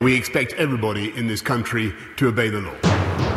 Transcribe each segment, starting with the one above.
We expect everybody in this country to obey the law.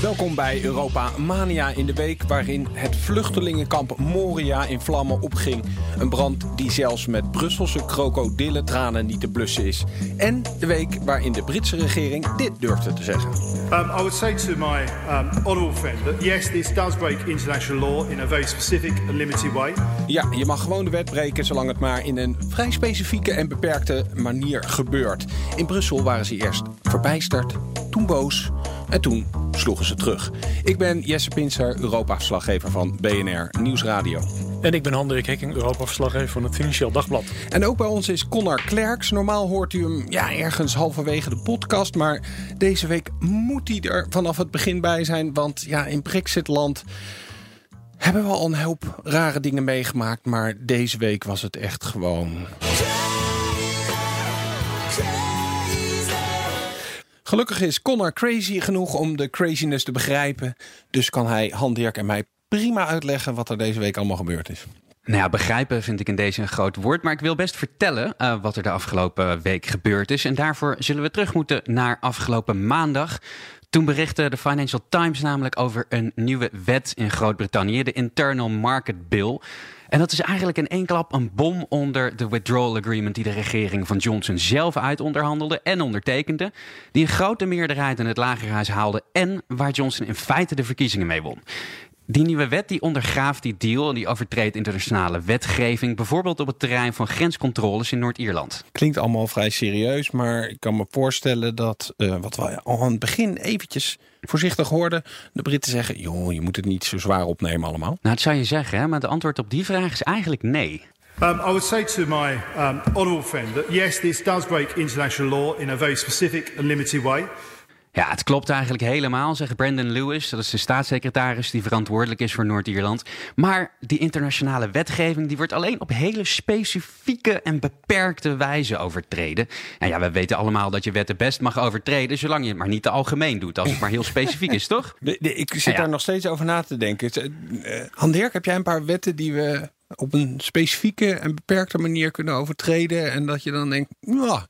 Welkom bij Europa Mania in de week waarin het vluchtelingenkamp Moria in vlammen opging. Een brand die zelfs met Brusselse krokodillentranen niet te blussen is. En de week waarin de Britse regering dit durfde te zeggen. Um, I would say to my um, honourable friend that yes, this does break international law in a very specific and limited way. Ja, je mag gewoon de wet breken zolang het maar in een vrij specifieke en beperkte manier gebeurt. In Brussel waren ze eerst verbijsterd, toen boos en toen sloegen ze terug. Ik ben Jesse Pinser, Europa-verslaggever van BNR Nieuwsradio. En ik ben Hendrik Hekking, Europa-verslaggever van het Financieel Dagblad. En ook bij ons is Connor Klerks. Normaal hoort u hem ja, ergens halverwege de podcast. Maar deze week moet hij er vanaf het begin bij zijn. Want ja, in Brexitland hebben we al een hoop rare dingen meegemaakt. Maar deze week was het echt gewoon... Gelukkig is Connor crazy genoeg om de craziness te begrijpen. Dus kan hij Han Dirk en mij prima uitleggen wat er deze week allemaal gebeurd is. Nou ja, begrijpen vind ik in deze een groot woord. Maar ik wil best vertellen uh, wat er de afgelopen week gebeurd is. En daarvoor zullen we terug moeten naar afgelopen maandag. Toen berichtte de Financial Times namelijk over een nieuwe wet in Groot-Brittannië, de Internal Market Bill. En dat is eigenlijk in één klap een bom onder de withdrawal agreement die de regering van Johnson zelf uitonderhandelde en ondertekende. Die een grote meerderheid in het lagerhuis haalde en waar Johnson in feite de verkiezingen mee won. Die nieuwe wet die ondergraaft die deal en die overtreedt internationale wetgeving, bijvoorbeeld op het terrein van grenscontroles in Noord-Ierland. Klinkt allemaal vrij serieus, maar ik kan me voorstellen dat, uh, wat we al aan het begin eventjes voorzichtig hoorden, de Britten zeggen, joh, je moet het niet zo zwaar opnemen allemaal. Nou, dat zou je zeggen, hè? maar de antwoord op die vraag is eigenlijk nee. Um, I would say to my um, honourable friend that yes, this does break international law in a very specific and limited way. Ja, het klopt eigenlijk helemaal, zegt Brandon Lewis. Dat is de staatssecretaris die verantwoordelijk is voor Noord-Ierland. Maar die internationale wetgeving die wordt alleen op hele specifieke en beperkte wijze overtreden. En ja, we weten allemaal dat je wetten best mag overtreden, zolang je het maar niet te algemeen doet. Als het maar heel specifiek is, toch? ik zit daar nog steeds over na te denken. Uh, Han Dirk, heb jij een paar wetten die we op een specifieke en beperkte manier kunnen overtreden? En dat je dan denkt, ja,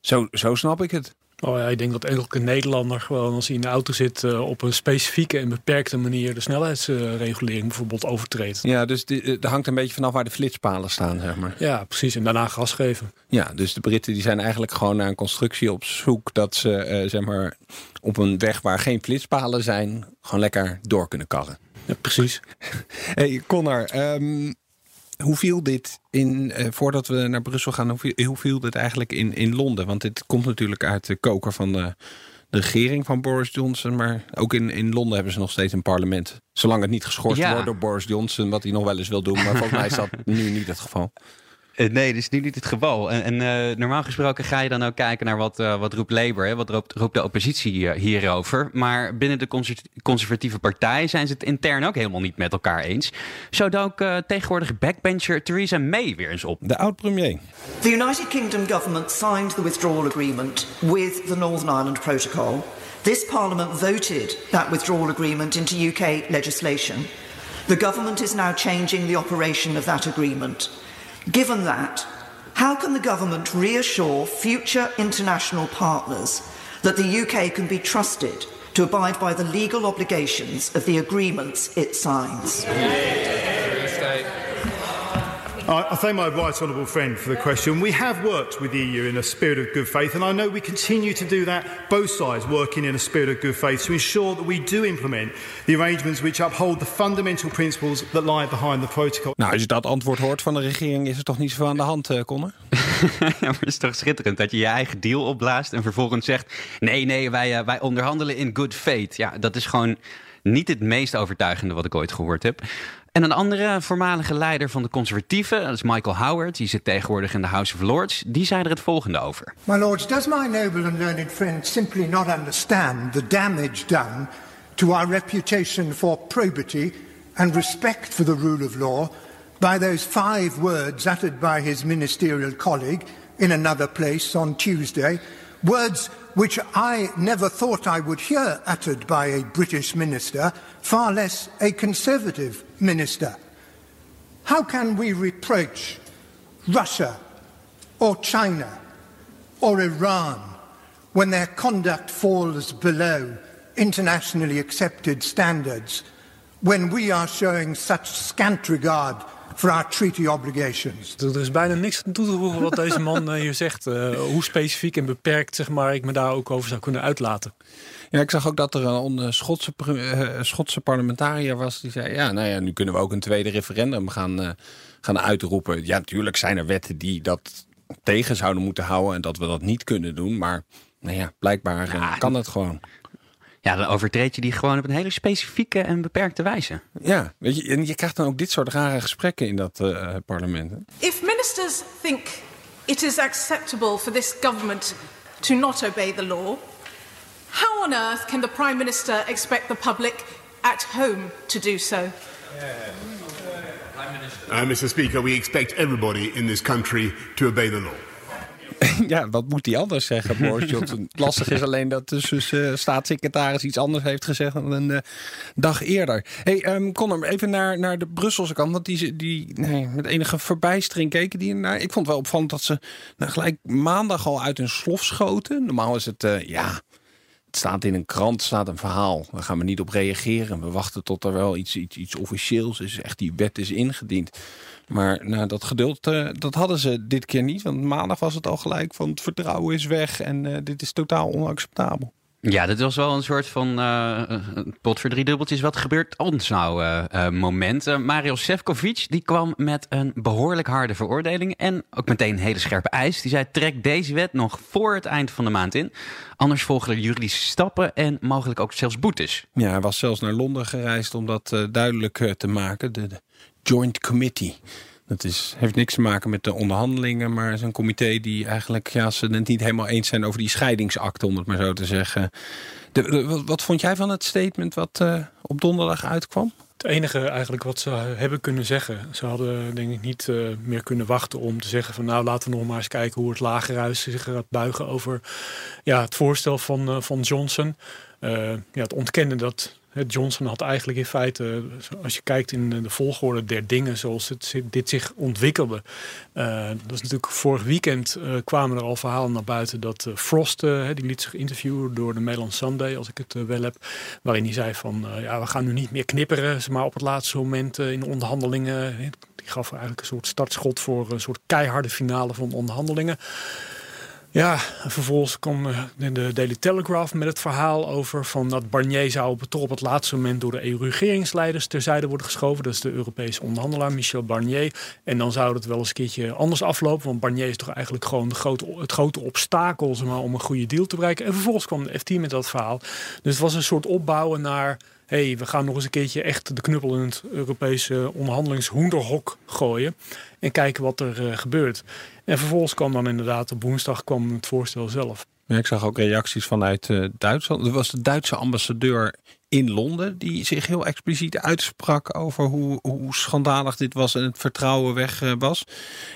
zo, zo snap ik het. Oh ja, ik denk dat elke Nederlander gewoon als hij in de auto zit uh, op een specifieke en beperkte manier de snelheidsregulering bijvoorbeeld overtreedt. Ja, dus er hangt een beetje vanaf waar de flitspalen staan, zeg maar. Ja, precies. En daarna gas geven. Ja, dus de Britten die zijn eigenlijk gewoon naar een constructie op zoek dat ze uh, zeg maar op een weg waar geen flitspalen zijn, gewoon lekker door kunnen karren. Ja, precies. hey, Connor, um, hoe viel dit in, uh, voordat we naar Brussel gaan, hoe viel, hoe viel dit eigenlijk in, in Londen? Want dit komt natuurlijk uit de koker van de, de regering van Boris Johnson. Maar ook in, in Londen hebben ze nog steeds een parlement. Zolang het niet geschorst wordt door Boris Johnson, wat hij nog wel eens wil doen. Maar volgens mij is dat nu niet het geval. Uh, nee, dat is nu niet het geval. En, en uh, normaal gesproken ga je dan ook kijken naar wat, uh, wat roept Labour, hè? wat roept, roept de oppositie hierover. Maar binnen de conservatieve partij zijn ze het intern ook helemaal niet met elkaar eens. Zo dook tegenwoordig backbencher Theresa May weer eens op. De oud-premier. The United Kingdom government signed the withdrawal agreement with the Northern Ireland Protocol. This parliament voted that withdrawal agreement into UK legislation. The government is now changing the operation of that agreement. Given that, how can the government reassure future international partners that the UK can be trusted to abide by the legal obligations of the agreements it signs? I thank my right honourable friend for the question. We have worked with the EU in a spirit of good faith, and I know we continue to do that, both sides working in a spirit of good faith to ensure that we do implement the arrangements which uphold the fundamental principles that lie behind the protocol. Nou, als je dat antwoord hoort van de regering, is er toch niet zoveel aan de hand, uh, Conor? ja, maar het is toch schitterend dat je je eigen deal opblaast en vervolgens zegt: nee, nee, wij, uh, wij onderhandelen in good faith. Ja, dat is gewoon niet het meest overtuigende wat ik ooit gehoord heb. En een andere voormalige leider van de conservatieven, dat is Michael Howard, die zit tegenwoordig in de House of Lords, die zei er het volgende over. My lords, does my noble and learned friend simply not understand the damage done to our reputation for probity and respect for the rule of law by those five words uttered by his ministerial colleague in another place on Tuesday, words which I never thought I would hear uttered by a British minister, far less a Conservative minister. How can we reproach Russia or China or Iran when their conduct falls below internationally accepted standards, when we are showing such scant regard for our treaty obligations. Er is bijna niks aan toe te voegen wat deze man hier zegt. Uh, hoe specifiek en beperkt zeg maar, ik me daar ook over zou kunnen uitlaten. Ja, ik zag ook dat er een Schotse, uh, Schotse parlementariër was die zei: Ja, nou ja, nu kunnen we ook een tweede referendum gaan, uh, gaan uitroepen. Ja, natuurlijk zijn er wetten die dat tegen zouden moeten houden en dat we dat niet kunnen doen. Maar nou ja, blijkbaar ja, kan het gewoon. Ja, dan overtreed je die gewoon op een hele specifieke en beperkte wijze. Ja, weet je, en je krijgt dan ook dit soort rare gesprekken in dat uh, parlement. If ministers think it is acceptable for this government to not obey the law, how on earth can the prime minister expect the public at home to do so? Uh, Mr. Speaker, we expect everybody in this country to obey the law. ja, wat moet hij anders zeggen, Boris Johnson? Lastig is alleen dat de dus, uh, staatssecretaris iets anders heeft gezegd dan een uh, dag eerder. hey, um, Connor, even naar, naar de Brusselse kant. Want die, die nee, met enige verbijstering keken die naar. Ik vond wel opvallend dat ze nou, gelijk maandag al uit hun slof schoten. Normaal is het, uh, ja, het staat in een krant, staat een verhaal. Daar gaan we niet op reageren. We wachten tot er wel iets, iets, iets officieels is. Echt die wet is ingediend. Maar nou, dat geduld uh, dat hadden ze dit keer niet. Want maandag was het al gelijk van het vertrouwen is weg. En uh, dit is totaal onacceptabel. Ja, dit was wel een soort van uh, pot voor drie dubbeltjes. Wat gebeurt ons nou uh? Mario Sefcovic die kwam met een behoorlijk harde veroordeling. En ook meteen een hele scherpe eis. Die zei, trek deze wet nog voor het eind van de maand in. Anders volgen er juridische stappen en mogelijk ook zelfs boetes. Ja, hij was zelfs naar Londen gereisd om dat duidelijk te maken. De, de Joint Committee. Dat is, heeft niks te maken met de onderhandelingen, maar een comité die eigenlijk, ja, ze het niet helemaal eens zijn over die scheidingsakte, om het maar zo te zeggen. De, wat, vond jij van het statement wat uh, op donderdag uitkwam? Het enige eigenlijk wat ze hebben kunnen zeggen. Ze hadden denk ik niet uh, meer kunnen wachten om te zeggen van nou laten we nog maar eens kijken hoe het lagerhuis zich gaat buigen over ja, het voorstel van, uh, van Johnson. ja, het ontkennen dat Johnson had eigenlijk in feite, als je kijkt in de volgorde der dingen zoals het, dit zich ontwikkelde. Uh, dat is natuurlijk vorig weekend uh, kwamen er al verhalen naar buiten dat uh, Frost, die liet zich interviewen door de Mail Sunday, als ik het wel heb. Waarin hij zei van, ja we gaan nu niet meer knipperen, maar op het laatste moment in onderhandelingen. Die gaf eigenlijk een soort startschot voor een soort keiharde finale van onderhandelingen. Ja, vervolgens kwam de Daily Telegraph met het verhaal over van dat Barnier zou toch op het laatste moment door de EU-regeringsleiders terzijde worden geschoven. Dat is de Europese onderhandelaar Michel Barnier. En dan zou het wel eens een keertje anders aflopen, want Barnier is toch eigenlijk gewoon grote, het grote obstakel zeg maar, om een goede deal te bereiken. En vervolgens kwam de FT met dat verhaal. Dus het was een soort opbouwen naar hey, we gaan nog eens een keertje echt de knuppel in het Europese onderhandelingshoenderhok gooien. En kijken wat er uh, gebeurt. En vervolgens kwam dan inderdaad op woensdag kwam het voorstel zelf. Ja, ik zag ook reacties vanuit uh, Duitsland. Er was de Duitse ambassadeur in Londen die zich heel expliciet uitsprak over hoe, hoe schandalig dit was en het vertrouwen weg uh, was.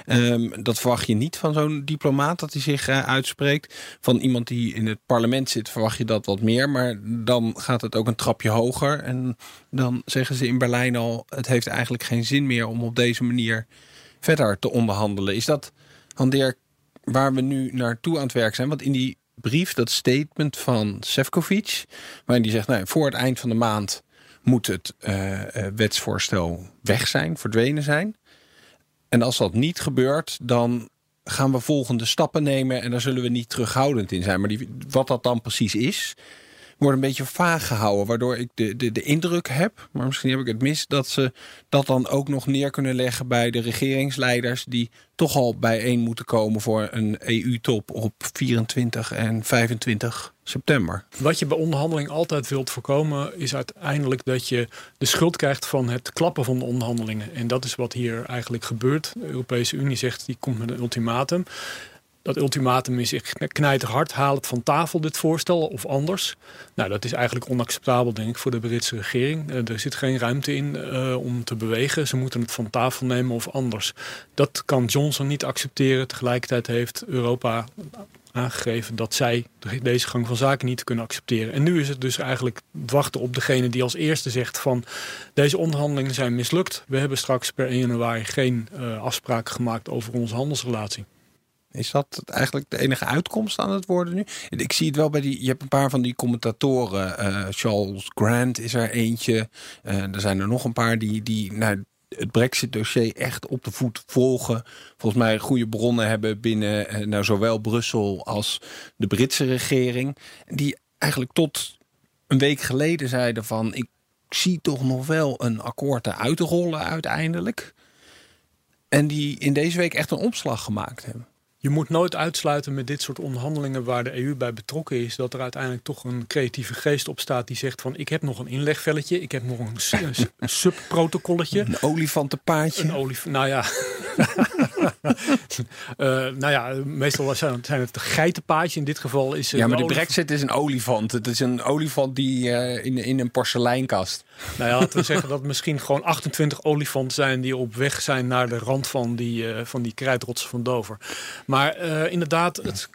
Um, dat verwacht je niet van zo'n diplomaat dat hij zich uh, uitspreekt. Van iemand die in het parlement zit verwacht je dat wat meer. Maar dan gaat het ook een trapje hoger. En dan zeggen ze in Berlijn al: het heeft eigenlijk geen zin meer om op deze manier verder te onderhandelen. Is dat, waar we nu naartoe aan het werk zijn? Want in die brief, dat statement van Sefcovic, waarin die zegt, nou, voor het eind van de maand moet het uh, wetsvoorstel weg zijn, verdwenen zijn. En als dat niet gebeurt, dan gaan we volgende stappen nemen en daar zullen we niet terughoudend in zijn. Maar die, wat dat dan precies is, wordt een beetje vaag gehouden. Waardoor ik de, de, de indruk heb, maar misschien heb ik het mis, dat ze dat dan ook nog neer kunnen leggen bij de regeringsleiders. die toch al bijeen moeten komen voor een EU-top op 24 en 25 september. Wat je bij onderhandeling altijd wilt voorkomen, is uiteindelijk dat je de schuld krijgt van het klappen van de onderhandelingen. En dat is wat hier eigenlijk gebeurt. De Europese Unie zegt die komt met een ultimatum. Dat ultimatum is ik knijterhard, haal het van tafel dit voorstel of anders. Nou, dat is eigenlijk onacceptabel denk ik voor de Britse regering. Uh, er zit geen ruimte in uh, om te bewegen. Ze moeten het van tafel nemen of anders. Dat kan Johnson niet accepteren. Tegelijkertijd heeft Europa aangegeven dat zij deze gang van zaken niet kunnen accepteren. En nu is het dus eigenlijk wachten op degene die als eerste zegt van deze onderhandelingen zijn mislukt. We hebben straks per 1 januari geen uh, afspraken gemaakt over onze handelsrelatie. Is dat eigenlijk de enige uitkomst aan het worden nu? Ik zie het wel bij die. Je hebt een paar van die commentatoren. Uh, Charles Grant is er eentje. Uh, er zijn er nog een paar die, die nou, het Brexit-dossier echt op de voet volgen. Volgens mij goede bronnen hebben binnen uh, nou, zowel Brussel als de Britse regering. Die eigenlijk tot een week geleden zeiden van ik zie toch nog wel een akkoord eruit rollen uiteindelijk. En die in deze week echt een opslag gemaakt hebben. Je moet nooit uitsluiten met dit soort onderhandelingen waar de EU bij betrokken is, dat er uiteindelijk toch een creatieve geest op staat die zegt van ik heb nog een inlegvelletje, ik heb nog een, subprotocolletje. Een olifantenpaadje. Een olif nou ja. uh, nou ja, meestal zijn het geitenpaadje. In dit geval is Ja, maar de brexit is een olifant. Het is een olifant die uh, in, in een porseleinkast. Nou ja, laten we zeggen dat misschien gewoon 28 olifanten zijn die op weg zijn naar de rand van die, uh, van die krijtrotsen van Dover. Maar inderdaad, het,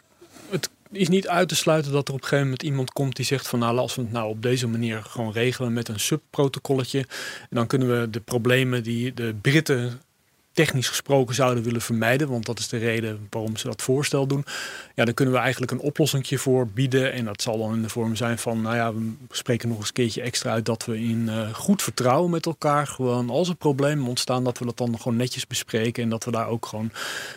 het is niet uit te sluiten dat er op een gegeven moment iemand komt die zegt van nou als we het nou op deze manier gewoon regelen met een subprotocolletje, dan kunnen we de problemen die de Britten technisch gesproken zouden willen vermijden, want dat is de reden waarom ze dat voorstel doen. Ja, dan kunnen we eigenlijk een oplossing voor bieden. En dat zal dan in de vorm zijn van, nou ja, we spreken nog eens een keertje extra uit dat we in uh, goed vertrouwen met elkaar gewoon als er problemen ontstaan, dat we dat dan gewoon netjes bespreken. En dat we daar ook gewoon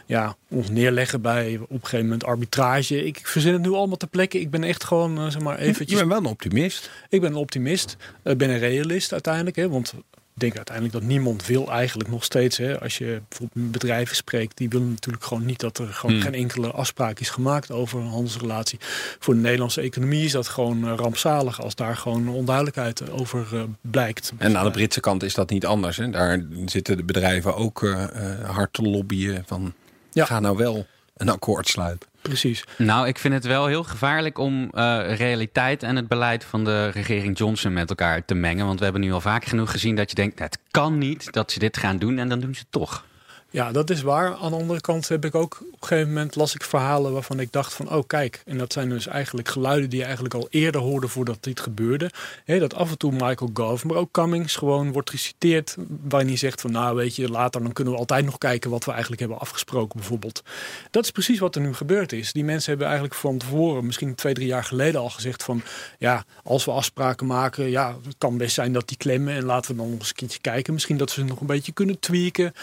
ja, ons neerleggen bij op een gegeven moment arbitrage. Ik verzin het nu allemaal ter plekke. Ik ben echt gewoon, uh, zeg maar, eventjes... Je bent wel een optimist. Ik ben een optimist. Ik uh, ben een realist uiteindelijk. Hè, want denk uiteindelijk dat niemand wil eigenlijk nog steeds. Hè, als je bijvoorbeeld bedrijven spreekt, die willen natuurlijk gewoon niet dat er gewoon hmm. geen enkele afspraak is gemaakt over een handelsrelatie. Voor de Nederlandse economie is dat gewoon uh, rampzalig als daar gewoon onduidelijkheid over uh, blijkt. En aan de Britse kant is dat niet anders. Hè? Daar zitten de bedrijven ook uh, hard te lobbyen van ja. ga nou wel een akkoord sluiten. Precies. Nou, ik vind het wel heel gevaarlijk om uh, realiteit en het beleid van de regering Johnson met elkaar te mengen. Want we hebben nu al vaak genoeg gezien dat je denkt, het kan niet dat ze dit gaan doen en dan doen ze het toch. Ja, dat is waar. Aan de andere kant heb ik ook op een gegeven moment las ik verhalen waarvan ik dacht van oh kijk, en dat zijn dus eigenlijk geluiden die je eigenlijk al eerder hoorde voordat dit gebeurde. dat af en toe Michael Gove, maar ook Cummings gewoon wordt geciteerd waarin hij zegt van nou weet je, later dan kunnen we altijd nog kijken wat we eigenlijk hebben afgesproken bijvoorbeeld. Dat is precies wat er nu gebeurd is. Die mensen hebben eigenlijk van tevoren, misschien twee, drie jaar geleden al gezegd van ja, als we afspraken maken, ja, het kan best zijn dat die klemmen en laten we dan nog eens een keertje kijken. Misschien dat ze nog een beetje kunnen tweaken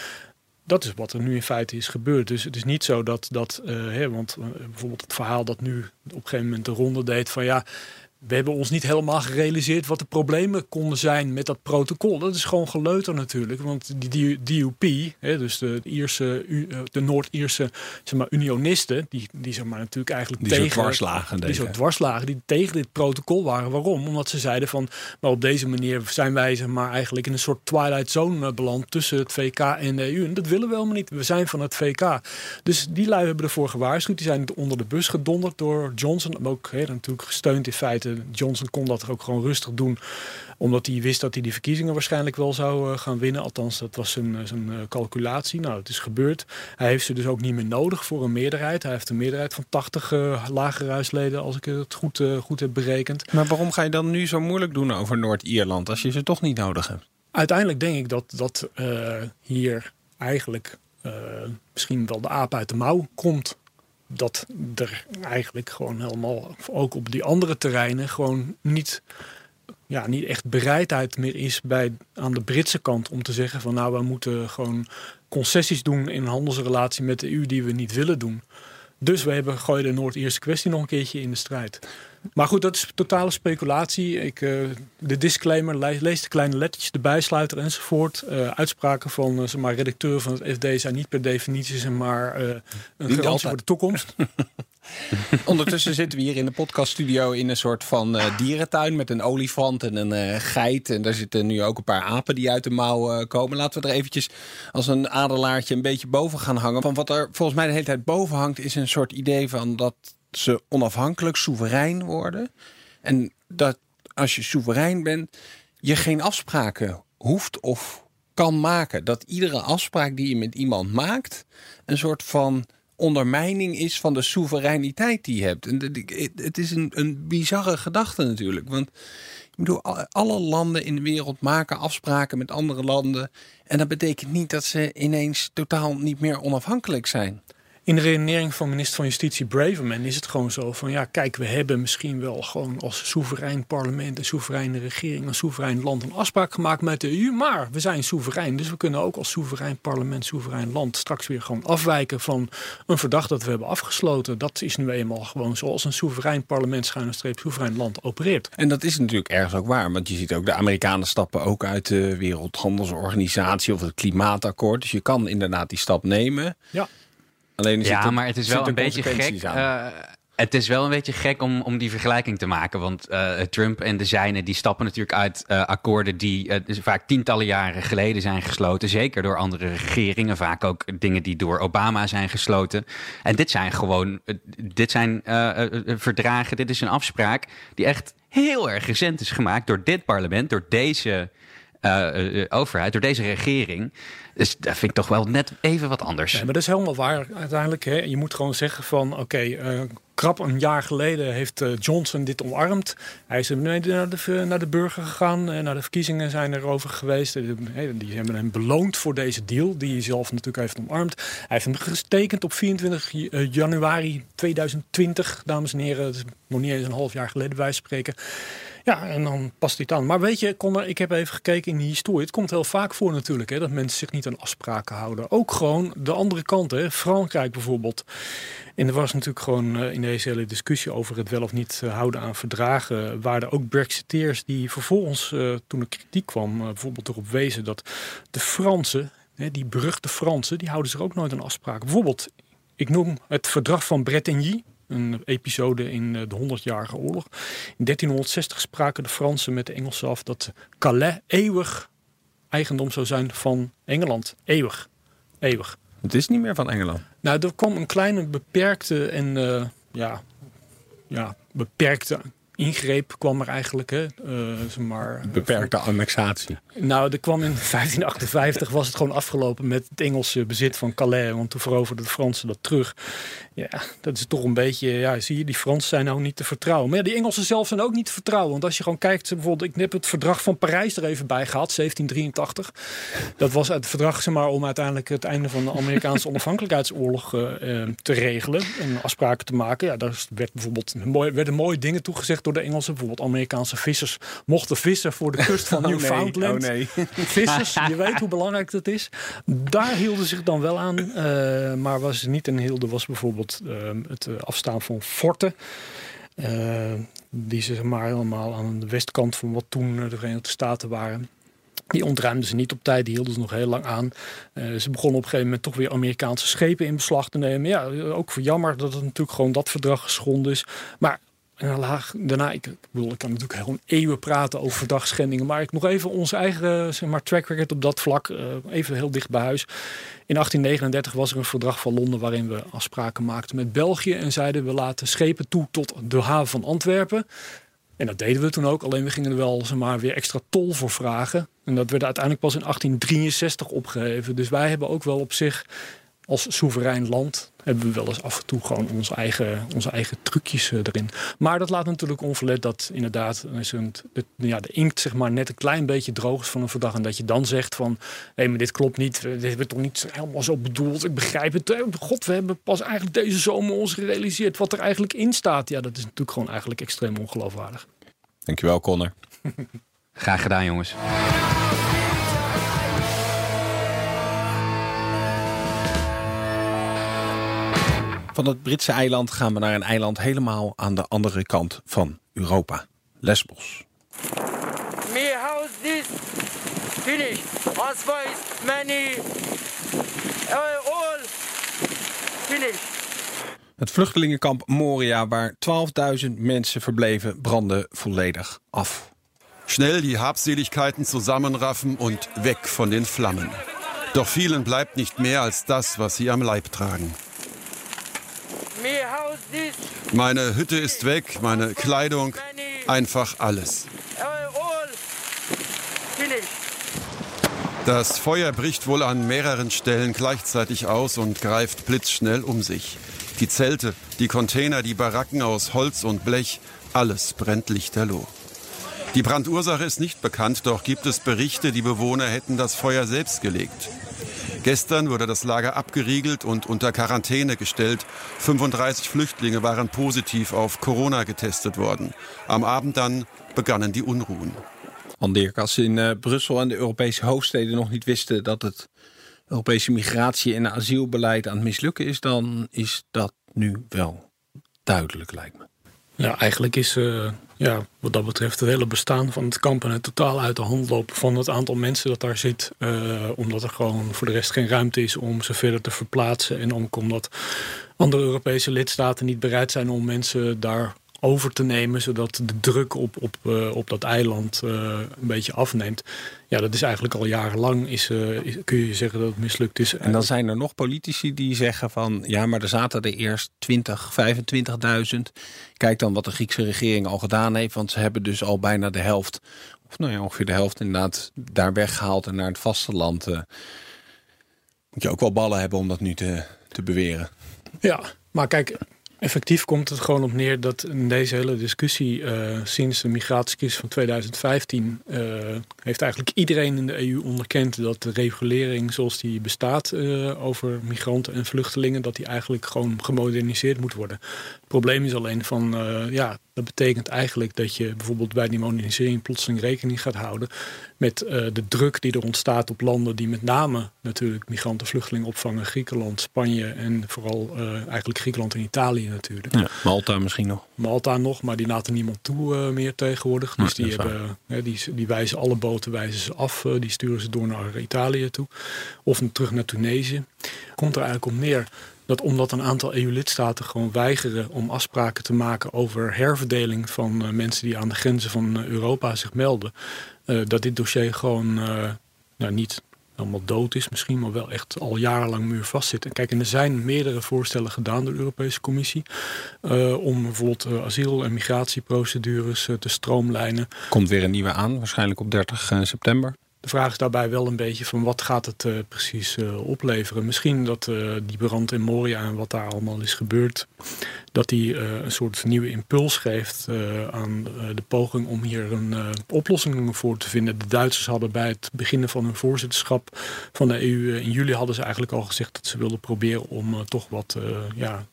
dat is wat er nu in feite is gebeurd. Dus het is niet zo dat, dat uh, hè, want uh, bijvoorbeeld het verhaal dat nu op een gegeven moment de ronde deed van ja, we hebben ons niet helemaal gerealiseerd wat de problemen konden zijn met dat protocol. Dat is gewoon geleuter natuurlijk. Want die DUP, hè, dus de, Ierse, eh, de Noord-Ierse zeg maar, unionisten, die, die zeg maar, natuurlijk eigenlijk die tegen. Zo dwarslagen die zo dwarslagen, die tegen dit protocol waren. Waarom? Omdat ze zeiden van, maar op deze manier zijn wij zeg maar, eigenlijk in een soort twilight zone eh, beland tussen het VK en de EU. En dat willen we helemaal niet. We zijn van het VK. Dus die lui hebben ervoor gewaarschuwd. Die zijn onder de bus gedonderd door Johnson. Ook hè, natuurlijk gesteund in feite Johnson kon dat ook gewoon rustig doen. Omdat hij wist dat hij die verkiezingen waarschijnlijk wel zou eh, gaan winnen. Althans, dat was zijn, eh, zijn eh, calculatie. Nou, het is gebeurd. Hij heeft ze dus ook niet meer nodig voor een meerderheid. Hij heeft een meerderheid van 80 uh, lagerhuisleden, als ik het goed, uh, goed heb berekend. Maar waarom ga je dan nu zo moeilijk doen over Noord-Ierland als je ze toch niet nodig hebt? Uiteindelijk denk ik dat, dat uh, hier eigenlijk misschien wel de aap uit de mouw komt dat er eigenlijk gewoon helemaal, ook op die andere terreinen, gewoon niet, ja, niet echt bereidheid meer is bij, aan de Britse kant om te zeggen van nou, we moeten gewoon concessies doen in een handelsrelatie met de EU die we niet willen doen. Dus we hebben gooien de Noord-Ierse kwestie nog een keertje in de strijd. Maar goed, dat is totale speculatie. Ik, uh, de disclaimer, lees de kleine lettertjes, de bijsluiter enzovoort. Uh, uitspraken van uh, zeg maar, redacteur van het FD zijn niet per definitie zeg maar, een garantie voor de toekomst. Ondertussen zitten we hier in de podcaststudio in een soort van uh, dierentuin met een olifant en een uh, geit. En daar zitten nu ook een paar apen die uit de mouw uh, komen. Laten we er eventjes als een adelaartje een beetje boven gaan hangen. Van wat er volgens mij de hele tijd boven hangt is een soort idee van dat ze onafhankelijk, soeverein worden. En dat als je soeverein bent, je geen afspraken hoeft of kan maken. Dat iedere afspraak die je met iemand maakt, een soort van ondermijning is van de soevereiniteit die je hebt. En het is een, een bizarre gedachte natuurlijk. Want ik bedoel, alle landen in de wereld maken afspraken met andere landen. En dat betekent niet dat ze ineens totaal niet meer onafhankelijk zijn in de redenering van minister van Justitie Braverman is het gewoon zo van ja, kijk, we hebben misschien wel gewoon als soeverein parlement, een soevereine regering, een soeverein land een afspraak gemaakt met de EU, maar we zijn soeverein, dus we kunnen ook als soeverein parlement, soeverein land straks weer gewoon afwijken van een verdacht dat we hebben afgesloten. Dat is nu eenmaal gewoon zoals een soeverein parlement, schuine streep, soeverein land opereert. En dat is natuurlijk ergens ook waar, want je ziet ook de Amerikanen stappen ook uit de Wereldhandelsorganisatie of het Klimaatakkoord. Dus je kan inderdaad die stap nemen. Ja. Alleen ja, maar het is wel een beetje gek. Uh, het is wel een beetje gek om, om die vergelijking te maken. Want uh, Trump en de zijnen die stappen natuurlijk uit uh, akkoorden die dus vaak tientallen jaren geleden zijn gesloten. Zeker door andere regeringen. Vaak ook dingen die door Obama zijn gesloten. En dit zijn gewoon dit zijn, verdragen. Dit is een afspraak die echt heel erg recent is gemaakt door dit parlement, door deze uh, overheid, door deze regering. Dus dat vind ik toch wel net even wat anders. maar dat is helemaal waar uiteindelijk. Hè. Je moet gewoon zeggen van oké, okay, krap een jaar geleden heeft Johnson dit omarmd. Hij is naar de, naar de burger gegaan. Naar de verkiezingen zijn er over geweest. Die hebben hem beloond voor deze deal, die hij zelf natuurlijk heeft omarmd. Hij heeft hem gestekend op 24 januari 2020, dames en heren. Dat is nog niet eens een half jaar geleden, wij spreken. Ja, en dan past dit aan. Maar weet je, ik heb even gekeken in die historie. Het komt heel vaak voor natuurlijk, hè, dat mensen zich niet aan afspraken houden. Ook gewoon de andere kant, hè. Frankrijk bijvoorbeeld. En er was natuurlijk gewoon uh, in deze hele discussie over het wel of niet uh, houden aan verdragen, waren er ook Brexiteers die vervolgens, uh, toen er kritiek kwam, bijvoorbeeld erop wezen dat de Fransen, die beruchte Fransen, die houden zich ook nooit aan afspraken. Bijvoorbeeld, ik noem het verdrag van Bretigny, een episode in eh, de 100-jarige oorlog. In 1360 spraken de Fransen met de Engelsen af dat Calais eeuwig eigendom zou zijn van Engeland. Eeuwig. Eeuwig. Het is niet meer van Engeland. Nou, er kwam een kleine beperkte en uh, ja, ja, beperkte ingreep kwam er eigenlijk. Hè, uh, maar, Beperkte annexatie. Nou, er kwam in 1558 was het gewoon afgelopen met het Engelse bezit van Calais. Want toen veroverden de Fransen dat terug. Ja, dat is toch een beetje, ja, zie je, die Fransen zijn nou niet te vertrouwen. Maar ja, die Engelsen zelf zijn ook niet te vertrouwen. Want als je gewoon kijkt, bijvoorbeeld, ik heb het verdrag van Parijs er even bij gehad, 1783. Dat was het verdrag, zeg maar, om uiteindelijk het einde van de Amerikaanse onafhankelijkheidsoorlog uh, te regelen en afspraken te maken. Ja, daar werd bijvoorbeeld mooi, werden mooie dingen toegezegd door de Engelsen. Bijvoorbeeld Amerikaanse vissers mochten vissen voor de kust van Newfoundland. Oh nee, oh nee. Vissers, je weet hoe belangrijk dat is. Daar hielden zich dan wel aan. Uh, maar was niet in hielden was bijvoorbeeld uh, het eh, afstaan van forten. Uh, die ze maar helemaal aan de westkant van wat toen de Verenigde Staten waren. Die ontruimden ze niet op tijd, die hielden ze nog heel lang aan. Uh, ze begonnen op een gegeven moment toch weer Amerikaanse schepen in beslag te nemen. Ja, ook voor jammer dat het natuurlijk gewoon dat verdrag geschonden is. Maar en laag, daarna, ik, bedoel, ik kan natuurlijk gewoon eeuwen praten over verdachtschendingen. Maar ik nog even onze eigen zeg maar, track record op dat vlak. Uh, even heel dicht bij huis. In 1839 was er een verdrag van Londen waarin we afspraken maakten met België. En zeiden we laten schepen toe tot de haven van Antwerpen. En dat deden we toen ook. Alleen we gingen er wel zeg maar, weer extra tol voor vragen. En dat werd uiteindelijk pas in 1863 opgeheven. Dus wij hebben ook wel op zich als soeverein land hebben we wel eens af en toe gewoon onze eigen, onze eigen trucjes eh, erin. Maar dat laat natuurlijk onverlet dat inderdaad is het, ja, de inkt zeg maar, net een klein beetje droog is van een verdrag. En dat je dan zegt van, hé, hey, maar dit klopt niet. Dit hebben we toch niet helemaal zo bedoeld. Ik begrijp het. Eh, God, we hebben pas eigenlijk deze zomer ons gerealiseerd wat er eigenlijk in staat. Ja, dat is natuurlijk gewoon eigenlijk extreem ongeloofwaardig. Dankjewel, Connor. Graag gedaan, jongens. Van het Britse eiland gaan we naar een eiland helemaal aan de andere kant van Europa. Lesbos. Me house. As many uh, all finish. Het vluchtelingenkamp Moria, waar 12.000 mensen verbleven, brandde volledig af. Schnell die Habseligkeiten zusammenraffen und weg von den Flammen. Doch vielen bleibt nicht mehr als das, was sie am Leib tragen. Meine Hütte ist weg, meine Kleidung, einfach alles. Das Feuer bricht wohl an mehreren Stellen gleichzeitig aus und greift blitzschnell um sich. Die Zelte, die Container, die Baracken aus Holz und Blech, alles brennt lichterloh. Die Brandursache ist nicht bekannt, doch gibt es Berichte, die Bewohner hätten das Feuer selbst gelegt. Gestern wurde das Lager abgeriegelt und unter Quarantäne gestellt. 35 Flüchtlinge waren positiv auf Corona getestet worden. Am Abend dann begannen die Unruhen. Dirk, als in uh, Brussel en de Europese hoofdsteden nog niet wisten dat het Europese migratie- en asielbeleid aan het mislukken is, dan is dat nu wel duidelijk, lijkt me. Ja, eigenlijk is uh, ja, wat dat betreft het hele bestaan van het kamp en het totaal uit de hand lopen van het aantal mensen dat daar zit. Uh, omdat er gewoon voor de rest geen ruimte is om ze verder te verplaatsen. En ook omdat andere Europese lidstaten niet bereid zijn om mensen daar over te nemen, zodat de druk op, op, uh, op dat eiland uh, een beetje afneemt. Ja, dat is eigenlijk al jarenlang, is, uh, is, kun je zeggen dat het mislukt is. En dan zijn er nog politici die zeggen van... ja, maar er zaten er eerst 20, 25.000. Kijk dan wat de Griekse regering al gedaan heeft... want ze hebben dus al bijna de helft... of nou ja, ongeveer de helft inderdaad daar weggehaald... en naar het vasteland. moet je ook wel ballen hebben om dat nu te, te beweren. Ja, maar kijk... Effectief komt het gewoon op neer dat in deze hele discussie uh, sinds de migratiecrisis van 2015 uh, heeft eigenlijk iedereen in de EU onderkend dat de regulering zoals die bestaat uh, over migranten en vluchtelingen, dat die eigenlijk gewoon gemoderniseerd moet worden. Het probleem is alleen van ja, dat betekent eigenlijk dat je bijvoorbeeld bij die modernisering plotseling rekening gaat houden met uh, de druk die er ontstaat op landen die met name natuurlijk migranten, vluchtelingen opvangen. Griekenland, Spanje en vooral uh, eigenlijk Griekenland en Italië natuurlijk. Ja, Malta misschien nog. Malta nog, maar die laten niemand toe uh, meer tegenwoordig. Dus die, hebben, die, die wijzen alle boten wijzen ze af. die sturen ze door naar Italië toe. Of terug naar Tunesië. Komt er eigenlijk om neer dat omdat een aantal EU-lidstaten gewoon weigeren om afspraken te maken over herverdeling van uh, mensen die aan de grenzen van uh, Europa zich melden, uh, dat dit dossier gewoon nou, niet helemaal dood is misschien, maar wel echt al jarenlang muurvast zit. Kijk, en er zijn meerdere voorstellen gedaan door de Europese Commissie om bijvoorbeeld asiel- en migratieprocedures te stroomlijnen. Komt weer een nieuwe aan, waarschijnlijk op 30 september. De vraag is daarbij wel een beetje van wat gaat het uh, precies uh, opleveren. Misschien dat uh, die brand in Moria en wat daar allemaal is gebeurd... dat die een soort nieuwe impuls geeft aan de poging om hier een oplossing voor te vinden. De Duitsers hadden bij het beginnen van hun voorzitterschap van de EU in juli... hadden ze eigenlijk al gezegd dat ze wilden proberen om toch wat ja,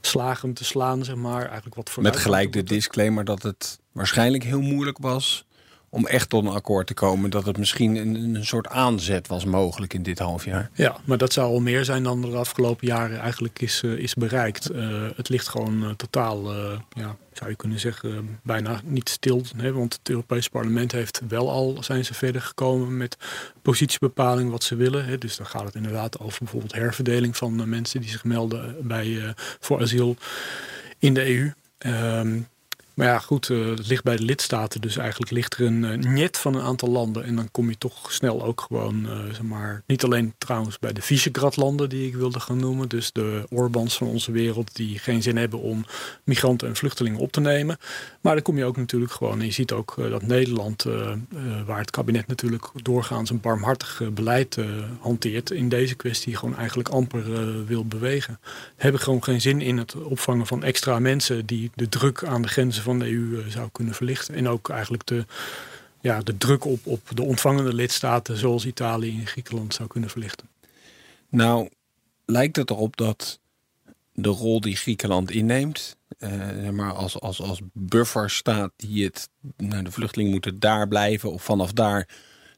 slagen te slaan, zeg maar. Eigenlijk wat Met gelijk de disclaimer dat het waarschijnlijk heel moeilijk was om echt tot een akkoord te komen. Dat het misschien een, soort aanzet was mogelijk in dit half jaar. Ja, maar dat zou al meer zijn dan de afgelopen jaren eigenlijk is, uh, is bereikt. Uh, het ligt gewoon uh, totaal, ja, zou je kunnen zeggen, bijna niet stil. Hè, want het Europese parlement heeft wel al, zijn ze verder gekomen met positiebepaling wat ze willen. Hè. Dus dan gaat het inderdaad over bijvoorbeeld herverdeling van mensen die zich melden bij, voor asiel in de EU. Um, maar ja, goed, uh, het ligt bij de lidstaten. Dus eigenlijk ligt er een uh, net van een aantal landen. En dan kom je toch snel ook gewoon, uh, zeg maar... Niet alleen trouwens bij de Visegrad-landen die ik wilde gaan noemen. Dus de Orbans van onze wereld die geen zin hebben om migranten en vluchtelingen op te nemen. Maar dan kom je ook natuurlijk gewoon... En je ziet ook dat Nederland, waar het kabinet natuurlijk doorgaans een barmhartig beleid hanteert... in deze kwestie gewoon eigenlijk amper wil bewegen. Hebben gewoon geen zin in het opvangen van extra mensen... die de druk aan de grenzen van de EU zou kunnen verlichten. En ook eigenlijk de, ja, de druk op, op de ontvangende lidstaten zoals Italië en Griekenland zou kunnen verlichten. Nou, lijkt het erop dat de rol die Griekenland inneemt, uh, maar als, als, als buffer staat die het, nou, de vluchtelingen moeten daar blijven of vanaf daar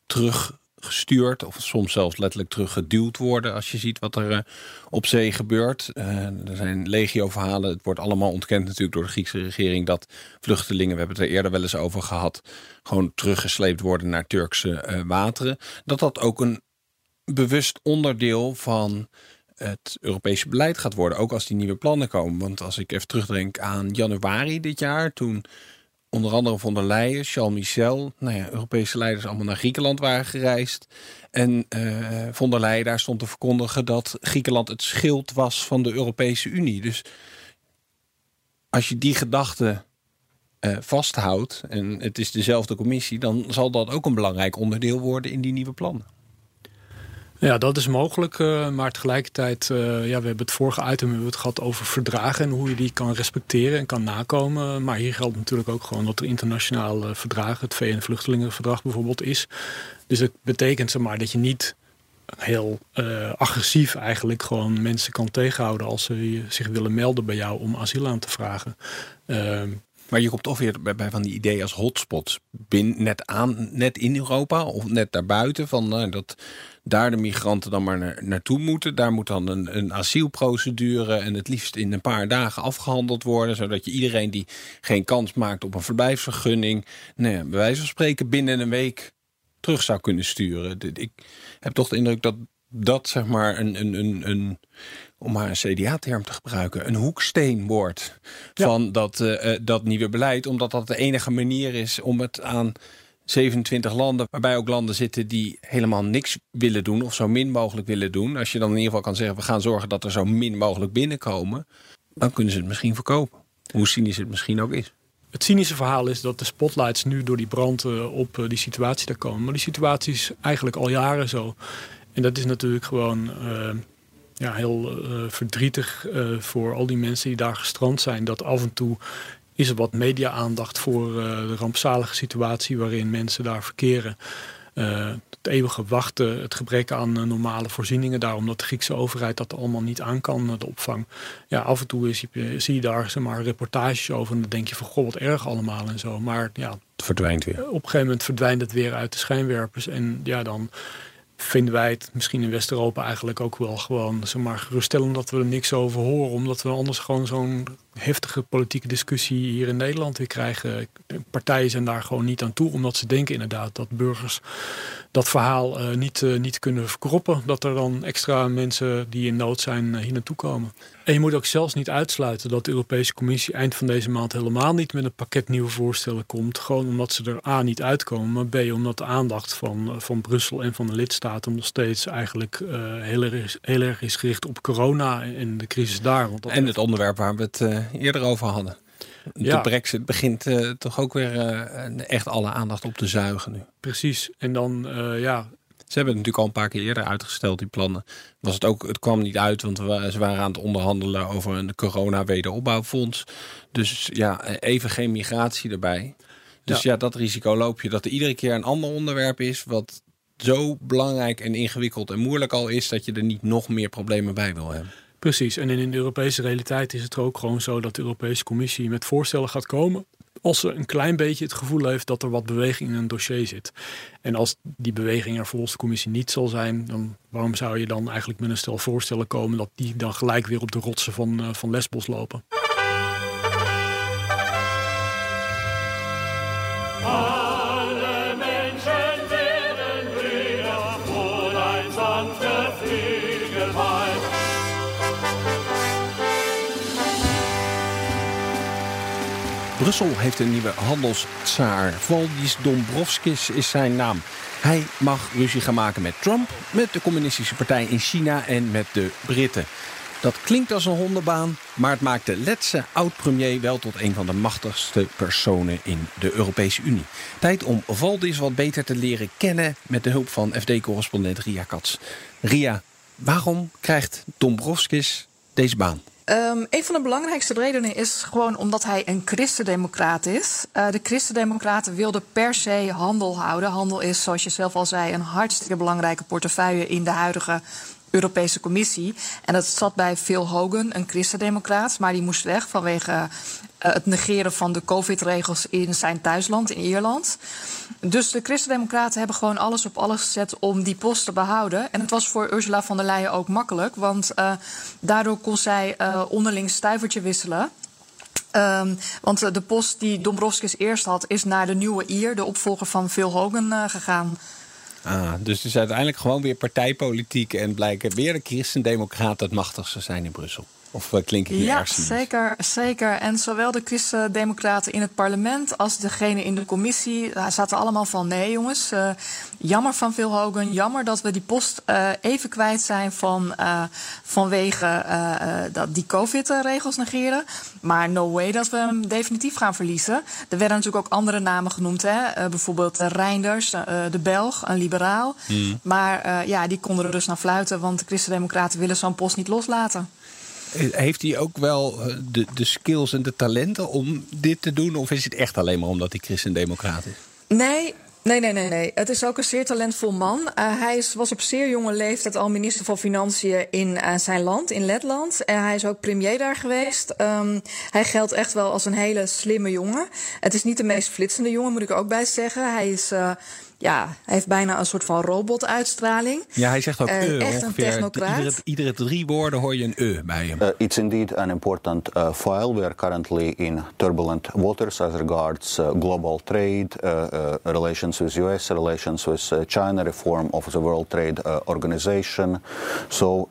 terug gestuurd of soms zelfs letterlijk teruggeduwd worden als je ziet wat er uh, op zee gebeurt. Uh, er zijn legio-verhalen. Het wordt allemaal ontkend natuurlijk door de Griekse regering dat vluchtelingen, we hebben het er eerder wel eens over gehad, gewoon teruggesleept worden naar Turkse uh, wateren. Dat dat ook een bewust onderdeel van het Europese beleid gaat worden, ook als die nieuwe plannen komen. Want als ik even terugdenk aan januari dit jaar, toen onder andere von der Leyen, Charles Michel, nou ja, Europese leiders allemaal naar Griekenland waren gereisd. En uh, von der Leyen daar stond te verkondigen dat Griekenland het schild was van de Europese Unie. Dus als je die gedachte uh, vasthoudt, en het is dezelfde commissie, dan zal dat ook een belangrijk onderdeel worden in die nieuwe plannen. Ja, dat is mogelijk. Uh, maar tegelijkertijd, uh, ja, we hebben het vorige item hebben we het gehad over verdragen en hoe je die kan respecteren en kan nakomen. Maar hier geldt natuurlijk ook gewoon dat er internationaal verdragen, het VN-vluchtelingenverdrag bijvoorbeeld, is. Dus dat betekent zeg maar dat je niet heel agressief eigenlijk gewoon mensen kan tegenhouden als ze zich willen melden bij jou om asiel aan te vragen. Uh, maar je komt toch weer bij, van die ideeën als hotspots. Net, aan, net in Europa of net daarbuiten. Van, dat daar de migranten dan maar naar, naartoe moeten. Daar moet dan een, een asielprocedure en het liefst in een paar dagen afgehandeld worden. Zodat je iedereen die geen kans maakt op een verblijfsvergunning... Nee, nou bij wijze van spreken binnen een week terug zou kunnen sturen. Ik heb toch de indruk dat dat zeg maar een, een, een, een om maar een CDA-term te gebruiken, een hoeksteen wordt van dat, uh, dat nieuwe beleid. Omdat dat de enige manier is om het aan 27 landen, waarbij ook landen zitten die helemaal niks willen doen of zo min mogelijk willen doen. Als je dan in ieder geval kan zeggen, we gaan zorgen dat er zo min mogelijk binnenkomen, dan kunnen ze het misschien verkopen. Hoe cynisch het misschien ook is. Het cynische verhaal is dat de spotlights nu door die brand op die situatie daar komen. Maar die situatie is eigenlijk al jaren zo. En dat is natuurlijk gewoon uh, ja, heel verdrietig voor al die mensen die daar gestrand zijn. Dat af en toe is er wat media-aandacht voor de rampzalige situatie waarin mensen daar verkeren. het eeuwige wachten, het gebrek aan normale voorzieningen daar, omdat de Griekse overheid dat allemaal niet aan kan, de opvang. Ja, af en toe is, zie je daar zeg maar, reportages over en dan denk je van goh, wat erg allemaal en zo. Maar ja, het verdwijnt weer. Op een gegeven moment verdwijnt het weer uit de schijnwerpers en ja, dan vinden wij het misschien in West-Europa eigenlijk ook wel gewoon zeg maar, geruststellend dat we er niks over horen. Omdat we anders gewoon zo'n heftige politieke discussie hier in Nederland weer krijgen. Partijen zijn daar gewoon niet aan toe, omdat ze denken inderdaad dat burgers dat verhaal uh, niet, uh, niet kunnen verkroppen. Dat er dan extra mensen die in nood zijn uh, hier naartoe komen. En je moet ook zelfs niet uitsluiten dat de Europese Commissie eind van deze maand helemaal niet met een pakket nieuwe voorstellen komt. Gewoon omdat ze er A niet uitkomen, maar B omdat de aandacht van, van Brussel en van de lidstaten nog steeds eigenlijk heel, erg, heel erg is gericht op corona en de crisis daar. Want en het onderwerp waar we het eerder over hadden. De brexit begint uh, toch ook weer uh, echt alle aandacht op te zuigen nu. Precies. En dan, uh, ja... Ze hebben het natuurlijk al een paar keer eerder uitgesteld, die plannen. Was het, ook, het kwam niet uit, want we, ze waren aan het onderhandelen over een corona-wederopbouwfonds. Dus ja, even geen migratie erbij. Dus ja. ja, dat risico loop je. Dat er iedere keer een ander onderwerp is wat zo belangrijk en ingewikkeld en moeilijk al is... dat je er niet nog meer problemen bij wil hebben. Precies, en in de Europese realiteit is het ook gewoon zo dat de Europese Commissie met voorstellen gaat komen. Als ze een klein beetje het gevoel heeft dat er wat beweging in een dossier zit. En als die beweging er volgens de commissie niet zal zijn, dan waarom zou je dan eigenlijk met een stel voorstellen komen dat die dan gelijk weer op de rotsen van, uh, van Lesbos lopen? Brussel heeft een nieuwe handelstsaar. Valdis Dombrovskis is zijn naam. Hij mag ruzie gaan maken met Trump, met de communistische partij in China en met de Britten. Dat klinkt als een hondenbaan, maar het maakt de Letse oud-premier wel tot een van de machtigste personen in de Europese Unie. Tijd om Valdis wat beter te leren kennen met de hulp van FD-correspondent Ria Katz. Ria, waarom krijgt Dombrovskis deze baan? Um, een van de belangrijkste redenen is gewoon omdat hij een christendemocraat is. Uh, de christendemocraten wilden per se handel houden. Handel is, zoals je zelf al zei, een hartstikke belangrijke portefeuille in de huidige Europese Commissie. En dat zat bij Phil Hogan, een christendemocraat, maar die moest weg vanwege uh, het negeren van de COVID-regels in zijn thuisland, in Ierland. Dus de christendemocraten hebben gewoon alles op alles gezet om die post te behouden. En het was voor Ursula von der Leyen ook makkelijk, want uh, daardoor kon zij uh, onderling stuivertje wisselen. Um, want de post die Dombrovskis eerst had, is naar de nieuwe Ier, de opvolger van Phil Hogan, gegaan. Ah, dus het is uiteindelijk gewoon weer partijpolitiek en blijken weer de christendemocraten het machtigste zijn in Brussel. Of uh, klink ik niet ja, zeker, zeker. En zowel de Christen-Democraten in het parlement als degene in de commissie zaten allemaal van... nee jongens, uh, jammer van Phil Hogan, jammer dat we die post uh, even kwijt zijn... Van, vanwege dat die covid-regels negeren. Maar no way dat we hem definitief gaan verliezen. Er werden natuurlijk ook andere namen genoemd. Hè? bijvoorbeeld Reinders, de Belg, een liberaal. Hmm. Maar ja, die konden er dus naar fluiten... want de Christen-Democraten willen zo'n post niet loslaten. Heeft hij ook wel eh, de, de skills en de talenten om dit te doen? Of is het echt alleen maar omdat hij christendemocraat is? Nee, Nee, nee, nee, nee. Het is ook een zeer talentvol man. Uh, hij was op zeer jonge leeftijd al minister van Financiën in uh, zijn land, in Letland. En hij is ook premier daar geweest. Um, hij geldt echt wel als een hele slimme jongen. Het is niet de meest flitsende jongen, moet ik ook bij zeggen. Hij is. Ja, hij heeft bijna een soort van robotuitstraling. Ja, hij zegt ook uh, echt ongeveer. een technocraat. Iedere, iedere, drie woorden hoor je een e bij hem. Uh, it's indeed an important uh, file. We are currently in turbulent waters as regards global trade, relations with US, relations with China, reform of the World Trade Organization. So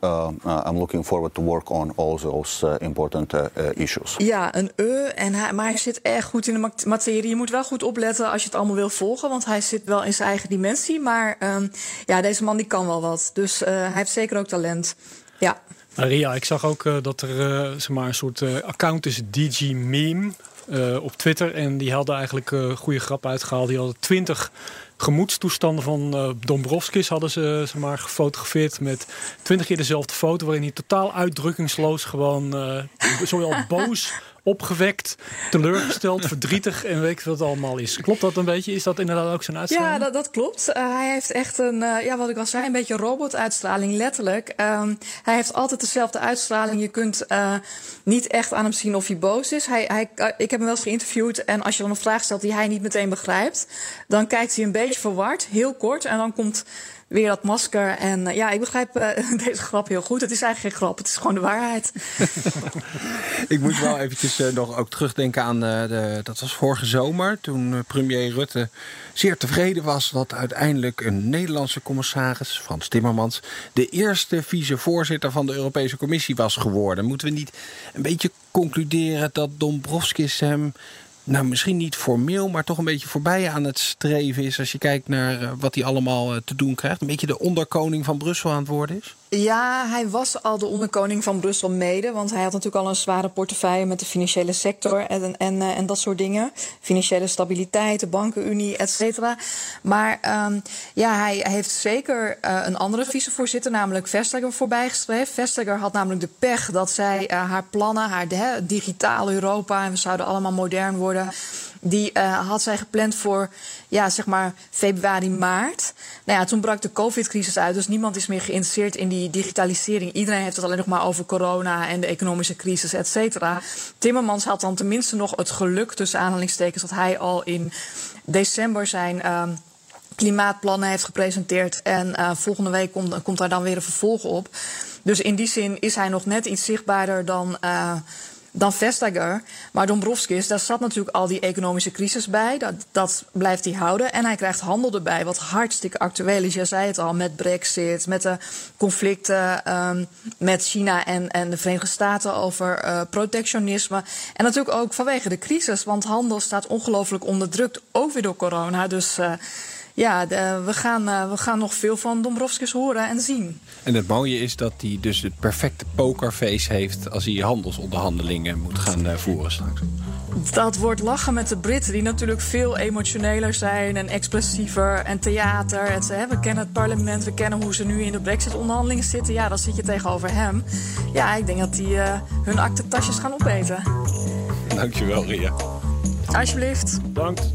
I'm looking forward to work on all those important issues. Ja, een e, en hij, maar hij zit erg goed in de materie. Je moet wel goed opletten als je het allemaal wil volgen, want hij zit wel in zijn eigen dimensie. Maar um, ja, deze man die kan wel wat. Dus uh, hij heeft zeker ook talent. Ja. Ria, ik zag ook uh, dat er uh, zeg maar een soort account is, DG Meme, op Twitter. En die hadden eigenlijk goede grap uitgehaald. Die hadden twintig gemoedstoestanden van uh, Dombrovskis hadden ze zeg maar, gefotografeerd met twintig keer dezelfde foto, waarin hij totaal uitdrukkingsloos gewoon uh, zowel boos opgewekt, teleurgesteld, verdrietig en weet ik wat het allemaal is. Klopt dat een beetje? Is dat inderdaad ook zijn uitstraling? Ja, dat, dat klopt. Uh, hij heeft echt een, uh, ja, wat ik al zei, een beetje robotuitstraling, letterlijk. Um, hij heeft altijd dezelfde uitstraling. Je kunt uh, niet echt aan hem zien of hij boos is. Hij, hij, ik heb hem wel eens geïnterviewd en als je dan een vraag stelt die hij niet meteen begrijpt, dan kijkt hij een beetje verward, heel kort, en dan komt weer dat masker. En uh, ja, ik begrijp uh, deze grap heel goed. Het is eigenlijk geen grap, het is gewoon de waarheid. ik moet wel eventjes uh, nog ook terugdenken aan de, dat was vorige zomer. Toen premier Rutte zeer tevreden was dat uiteindelijk een Nederlandse commissaris, Frans Timmermans, de eerste vicevoorzitter van de Europese Commissie was geworden. Moeten we niet een beetje concluderen dat Dombrovskis hem nou, misschien niet formeel, maar toch een beetje voorbij aan het streven is. Als je kijkt naar uh, wat hij allemaal uh, te doen krijgt. Een beetje de onderkoning van Brussel aan het worden is. Ja, hij was al de onderkoning van Brussel mede. Want hij had natuurlijk al een zware portefeuille met de financiële sector en, en, en dat soort dingen. Financiële stabiliteit, de bankenunie, et cetera. Maar um, ja, hij heeft zeker uh, een andere vicevoorzitter, namelijk Vestager, voorbijgestreefd. Vestager had namelijk de pech dat zij uh, haar plannen, haar hè, digitaal Europa en we zouden allemaal modern worden die uh, had zij gepland voor ja, zeg maar februari, maart. Nou ja, toen brak de COVID-crisis uit, dus niemand is meer geïnteresseerd in die digitalisering. Iedereen heeft het alleen nog maar over corona en de economische crisis, et cetera. Timmermans had dan tenminste nog het geluk, tussen aanhalingstekens, dat hij al in december zijn. Uh, klimaatplannen heeft gepresenteerd. En uh, volgende week komt, daar dan weer een vervolg op. Dus in die zin is hij nog net iets zichtbaarder dan. Uh, dan Vestager. Maar Dombrovskis, daar zat natuurlijk al die economische crisis bij. Dat, dat blijft hij houden. En hij krijgt handel erbij, wat hartstikke actueel is. Je zei het al, met Brexit, met de conflicten um, met China en, en de Verenigde Staten over uh, protectionisme. En natuurlijk ook vanwege de crisis, want handel staat ongelooflijk onderdrukt, ook weer door corona. Dus. Uh, ja, de, we, gaan, uh, we gaan nog veel van Dombrovskis horen en zien. En het mooie is dat hij dus het perfecte pokerface heeft... als hij handelsonderhandelingen moet gaan uh, voeren straks. Dat wordt lachen met de Britten, die natuurlijk veel emotioneler zijn... en expressiever en theater. En ze, hè, we kennen het parlement, we kennen hoe ze nu in de brexit-onderhandelingen zitten. Ja, dan zit je tegenover hem. Ja, ik denk dat die uh, hun aktentasjes gaan opeten. Dankjewel, Ria. Alsjeblieft. Bedankt.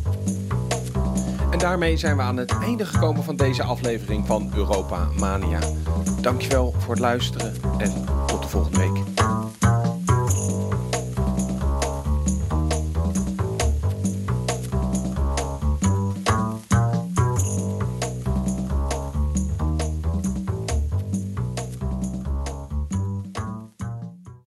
En daarmee zijn we aan het einde gekomen van deze aflevering van Europa Mania. Dankjewel voor het luisteren en tot de volgende week.